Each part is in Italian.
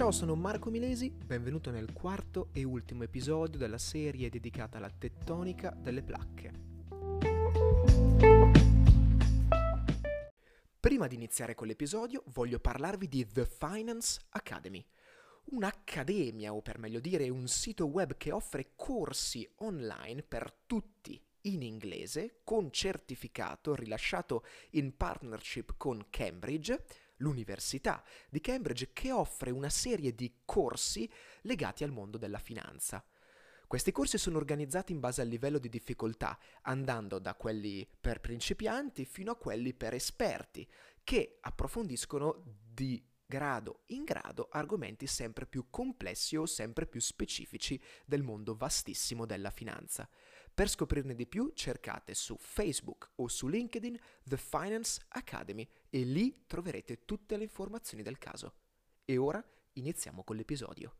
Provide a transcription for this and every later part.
Ciao, sono Marco Milesi, benvenuto nel quarto e ultimo episodio della serie dedicata alla tettonica delle placche. Prima di iniziare con l'episodio voglio parlarvi di The Finance Academy, un'accademia o per meglio dire un sito web che offre corsi online per tutti in inglese con certificato rilasciato in partnership con Cambridge, l'Università di Cambridge che offre una serie di corsi legati al mondo della finanza. Questi corsi sono organizzati in base al livello di difficoltà, andando da quelli per principianti fino a quelli per esperti, che approfondiscono di grado in grado argomenti sempre più complessi o sempre più specifici del mondo vastissimo della finanza. Per scoprirne di più cercate su Facebook o su LinkedIn The Finance Academy e lì troverete tutte le informazioni del caso. E ora iniziamo con l'episodio.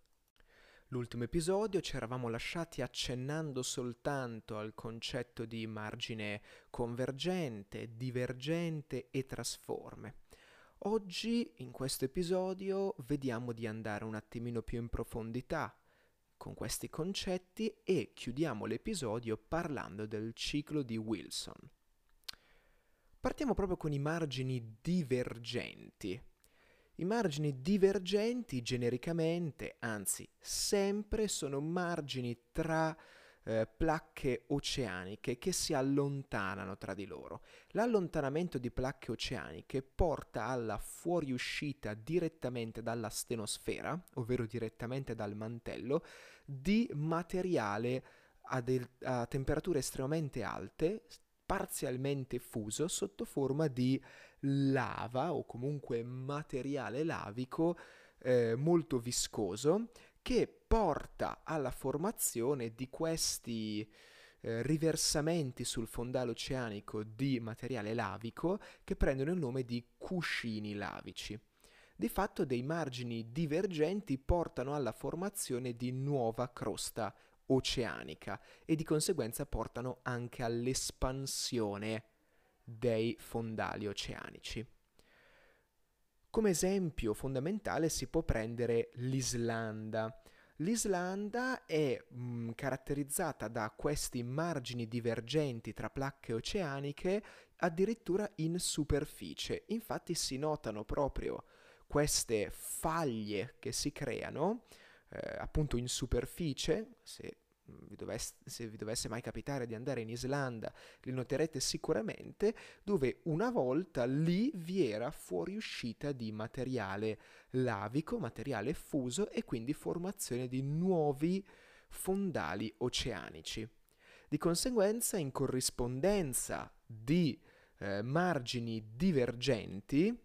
L'ultimo episodio ci eravamo lasciati accennando soltanto al concetto di margine convergente, divergente e trasforme. Oggi, in questo episodio, vediamo di andare un attimino più in profondità con questi concetti e chiudiamo l'episodio parlando del ciclo di Wilson. Partiamo proprio con i margini divergenti. I margini divergenti genericamente, anzi sempre, sono margini tra eh, placche oceaniche che si allontanano tra di loro. L'allontanamento di placche oceaniche porta alla fuoriuscita direttamente dalla stenosfera, ovvero direttamente dal mantello, di materiale a, de- a temperature estremamente alte, parzialmente fuso sotto forma di lava o comunque materiale lavico eh, molto viscoso che porta alla formazione di questi eh, riversamenti sul fondale oceanico di materiale lavico che prendono il nome di cuscini lavici. Di fatto dei margini divergenti portano alla formazione di nuova crosta oceanica e di conseguenza portano anche all'espansione dei fondali oceanici. Come esempio fondamentale si può prendere l'Islanda. L'Islanda è mh, mm, caratterizzata da questi margini divergenti tra placche oceaniche addirittura in superficie. Infatti si notano proprio queste faglie che si creano eh, appunto in superficie, se vi, dovesse, se vi dovesse mai capitare di andare in Islanda, li noterete sicuramente, dove una volta lì vi era fuoriuscita di materiale lavico, materiale fuso e quindi formazione di nuovi fondali oceanici. Di conseguenza, in corrispondenza di eh, margini divergenti,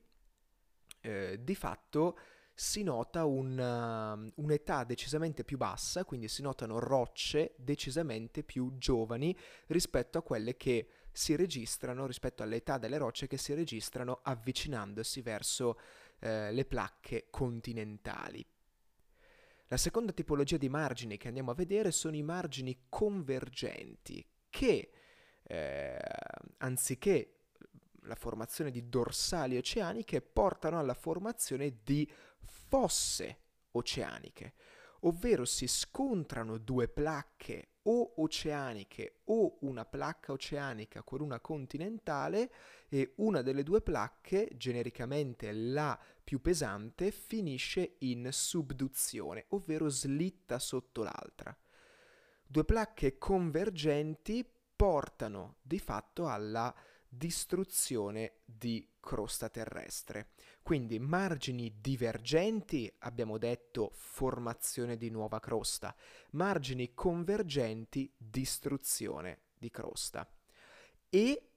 eh, di fatto si nota una, um, un'età decisamente più bassa, quindi si notano rocce decisamente più giovani rispetto a quelle che si registrano, rispetto all'età delle rocce che si registrano avvicinandosi verso eh, le placche continentali. La seconda tipologia di margini che andiamo a vedere sono i margini convergenti, che eh, anziché la formazione di dorsali oceaniche portano alla formazione di fosse oceaniche, ovvero si scontrano due placche o oceaniche o una placca oceanica con una continentale e una delle due placche, genericamente la più pesante, finisce in subduzione, ovvero slitta sotto l'altra. Due placche convergenti portano di fatto alla distruzione di crosta terrestre. Quindi margini divergenti, abbiamo detto formazione di nuova crosta, margini convergenti, distruzione di crosta. E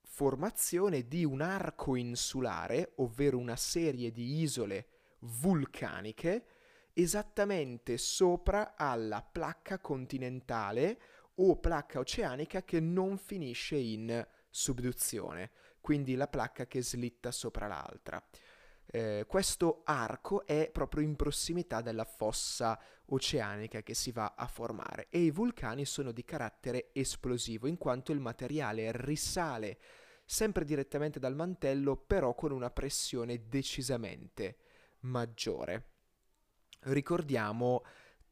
formazione di un arco insulare, ovvero una serie di isole vulcaniche, esattamente sopra alla placca continentale o placca oceanica che non finisce in subduzione, quindi la placca che slitta sopra l'altra. Eh, questo arco è proprio in prossimità della fossa oceanica che si va a formare e i vulcani sono di carattere esplosivo in quanto il materiale risale sempre direttamente dal mantello però con una pressione decisamente maggiore. ricordiamo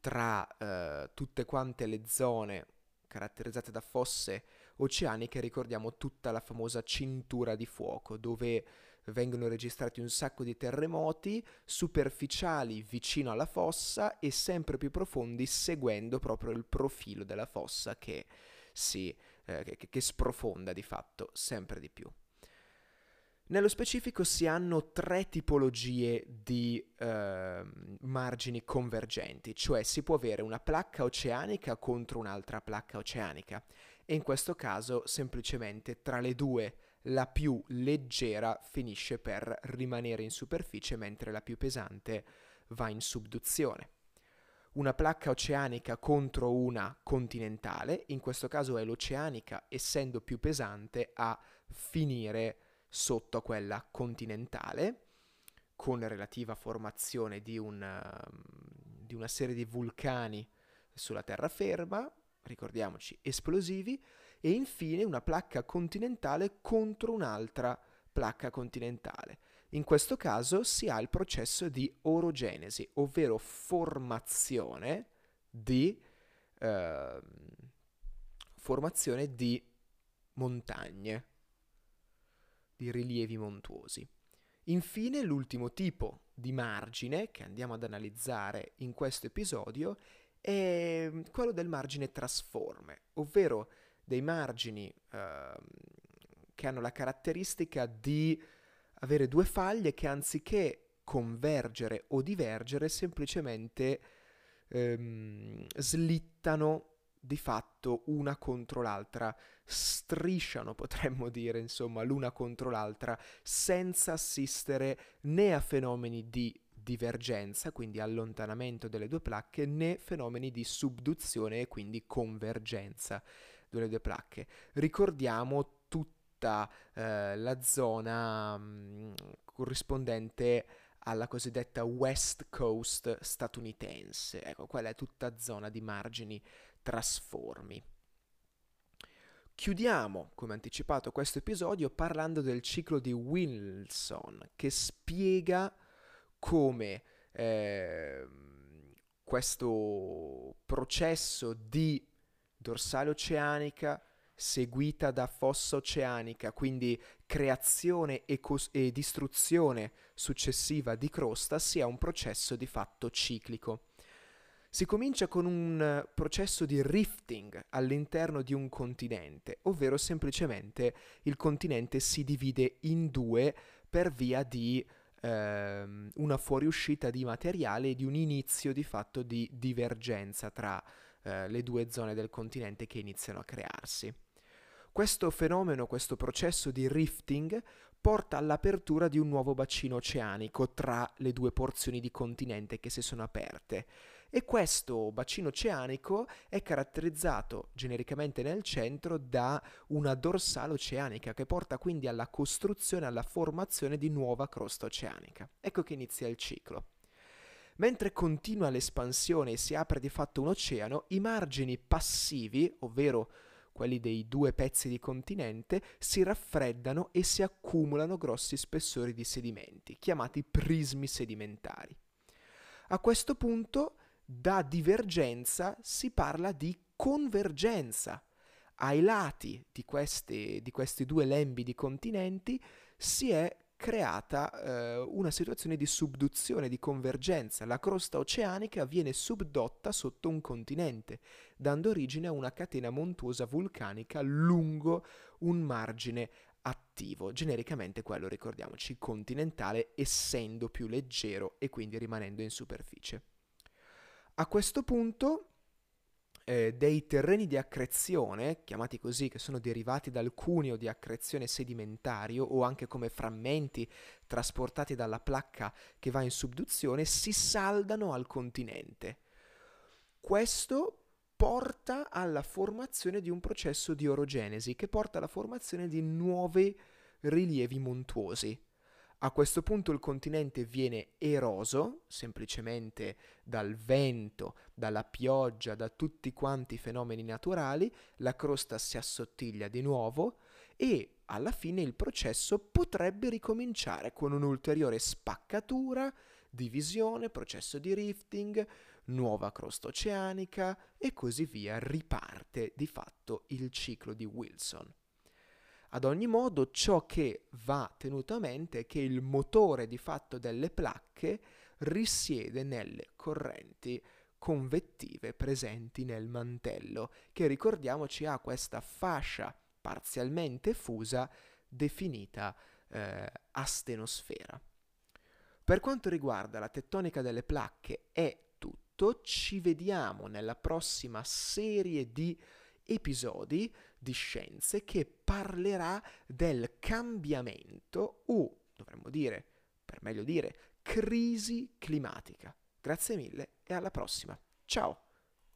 tra eh, tutte quante le zone caratterizzate da fosse oceaniche, ricordiamo tutta la famosa cintura di fuoco, dove vengono registrati un sacco di terremoti superficiali vicino alla fossa e sempre più profondi seguendo proprio il profilo della fossa che, si, eh, che, che sprofonda di fatto sempre di più. Nello specifico si hanno tre tipologie di eh, margini convergenti, cioè si può avere una placca oceanica contro un'altra placca oceanica e in questo caso semplicemente tra le due la più leggera finisce per rimanere in superficie mentre la più pesante va in subduzione. Una placca oceanica contro una continentale, in questo caso è l'oceanica essendo più pesante a finire sotto quella continentale con relativa formazione di, un, um, di una serie di vulcani sulla terraferma, ricordiamoci esplosivi, e infine una placca continentale contro un'altra placca continentale. In questo caso si ha il processo di orogenesi, ovvero formazione di, eh, formazione di montagne, di rilievi montuosi. Infine l'ultimo tipo di margine che andiamo ad analizzare in questo episodio è quello del margine trasforme, ovvero dei margini eh, che hanno la caratteristica di avere due faglie che anziché convergere o divergere semplicemente ehm, slittano di fatto una contro l'altra, strisciano potremmo dire insomma l'una contro l'altra senza assistere né a fenomeni di divergenza, quindi allontanamento delle due placche, né fenomeni di subduzione e quindi convergenza delle due placche. Ricordiamo tutta eh, la zona mh, mm, corrispondente alla cosiddetta West Coast statunitense. Ecco, quella è tutta zona di margini trasformi. Chiudiamo, come anticipato, questo episodio parlando del ciclo di Wilson, che spiega come eh, questo processo di dorsale oceanica seguita da fossa oceanica, quindi creazione e, cos- e, distruzione successiva di crosta, sia un processo di fatto ciclico. Si comincia con un processo di rifting all'interno di un continente, ovvero semplicemente il continente si divide in due per via di ehm, una fuoriuscita di materiale e di un inizio di fatto di divergenza tra eh, le due zone del continente che iniziano a crearsi. Questo fenomeno, questo processo di rifting porta all'apertura di un nuovo bacino oceanico tra le due porzioni di continente che si sono aperte. E questo bacino oceanico è caratterizzato genericamente nel centro da una dorsale oceanica che porta quindi alla costruzione, alla formazione di nuova crosta oceanica. Ecco che inizia il ciclo. Mentre continua l'espansione e si apre di fatto un oceano, i margini passivi, ovvero quelli dei due pezzi di continente, si raffreddano e si accumulano grossi spessori di sedimenti, chiamati prismi sedimentari. A questo punto, da divergenza si parla di convergenza. Ai lati di, questi, di questi due lembi di continenti si è creata eh, una situazione di subduzione, di convergenza. La crosta oceanica viene subdotta sotto un continente, dando origine a una catena montuosa vulcanica lungo un margine attivo, genericamente quello, ricordiamoci, continentale, essendo più leggero e quindi rimanendo in superficie. A questo punto eh, dei terreni di accrezione, chiamati così, che sono derivati dal cuneo di accrezione sedimentario o anche come frammenti trasportati dalla placca che va in subduzione, si saldano al continente. Questo porta alla formazione di un processo di orogenesi che porta alla formazione di nuovi rilievi montuosi. A questo punto il continente viene eroso semplicemente dal vento, dalla pioggia, da tutti quanti i fenomeni naturali, la crosta si assottiglia di nuovo e alla fine il processo potrebbe ricominciare con un'ulteriore spaccatura, divisione, processo di rifting, nuova crosta oceanica e così via, riparte di fatto il ciclo di Wilson. Ad ogni modo, ciò che va tenuto a mente è che il motore di fatto delle placche risiede nelle correnti convettive presenti nel mantello, che ricordiamoci ha questa fascia parzialmente fusa definita eh, astenosfera. Per quanto riguarda la tettonica delle placche è tutto, ci vediamo nella prossima serie di episodi di scienze che parlerà del cambiamento o, dovremmo dire, per meglio dire, crisi climatica. Grazie mille e alla prossima. Ciao!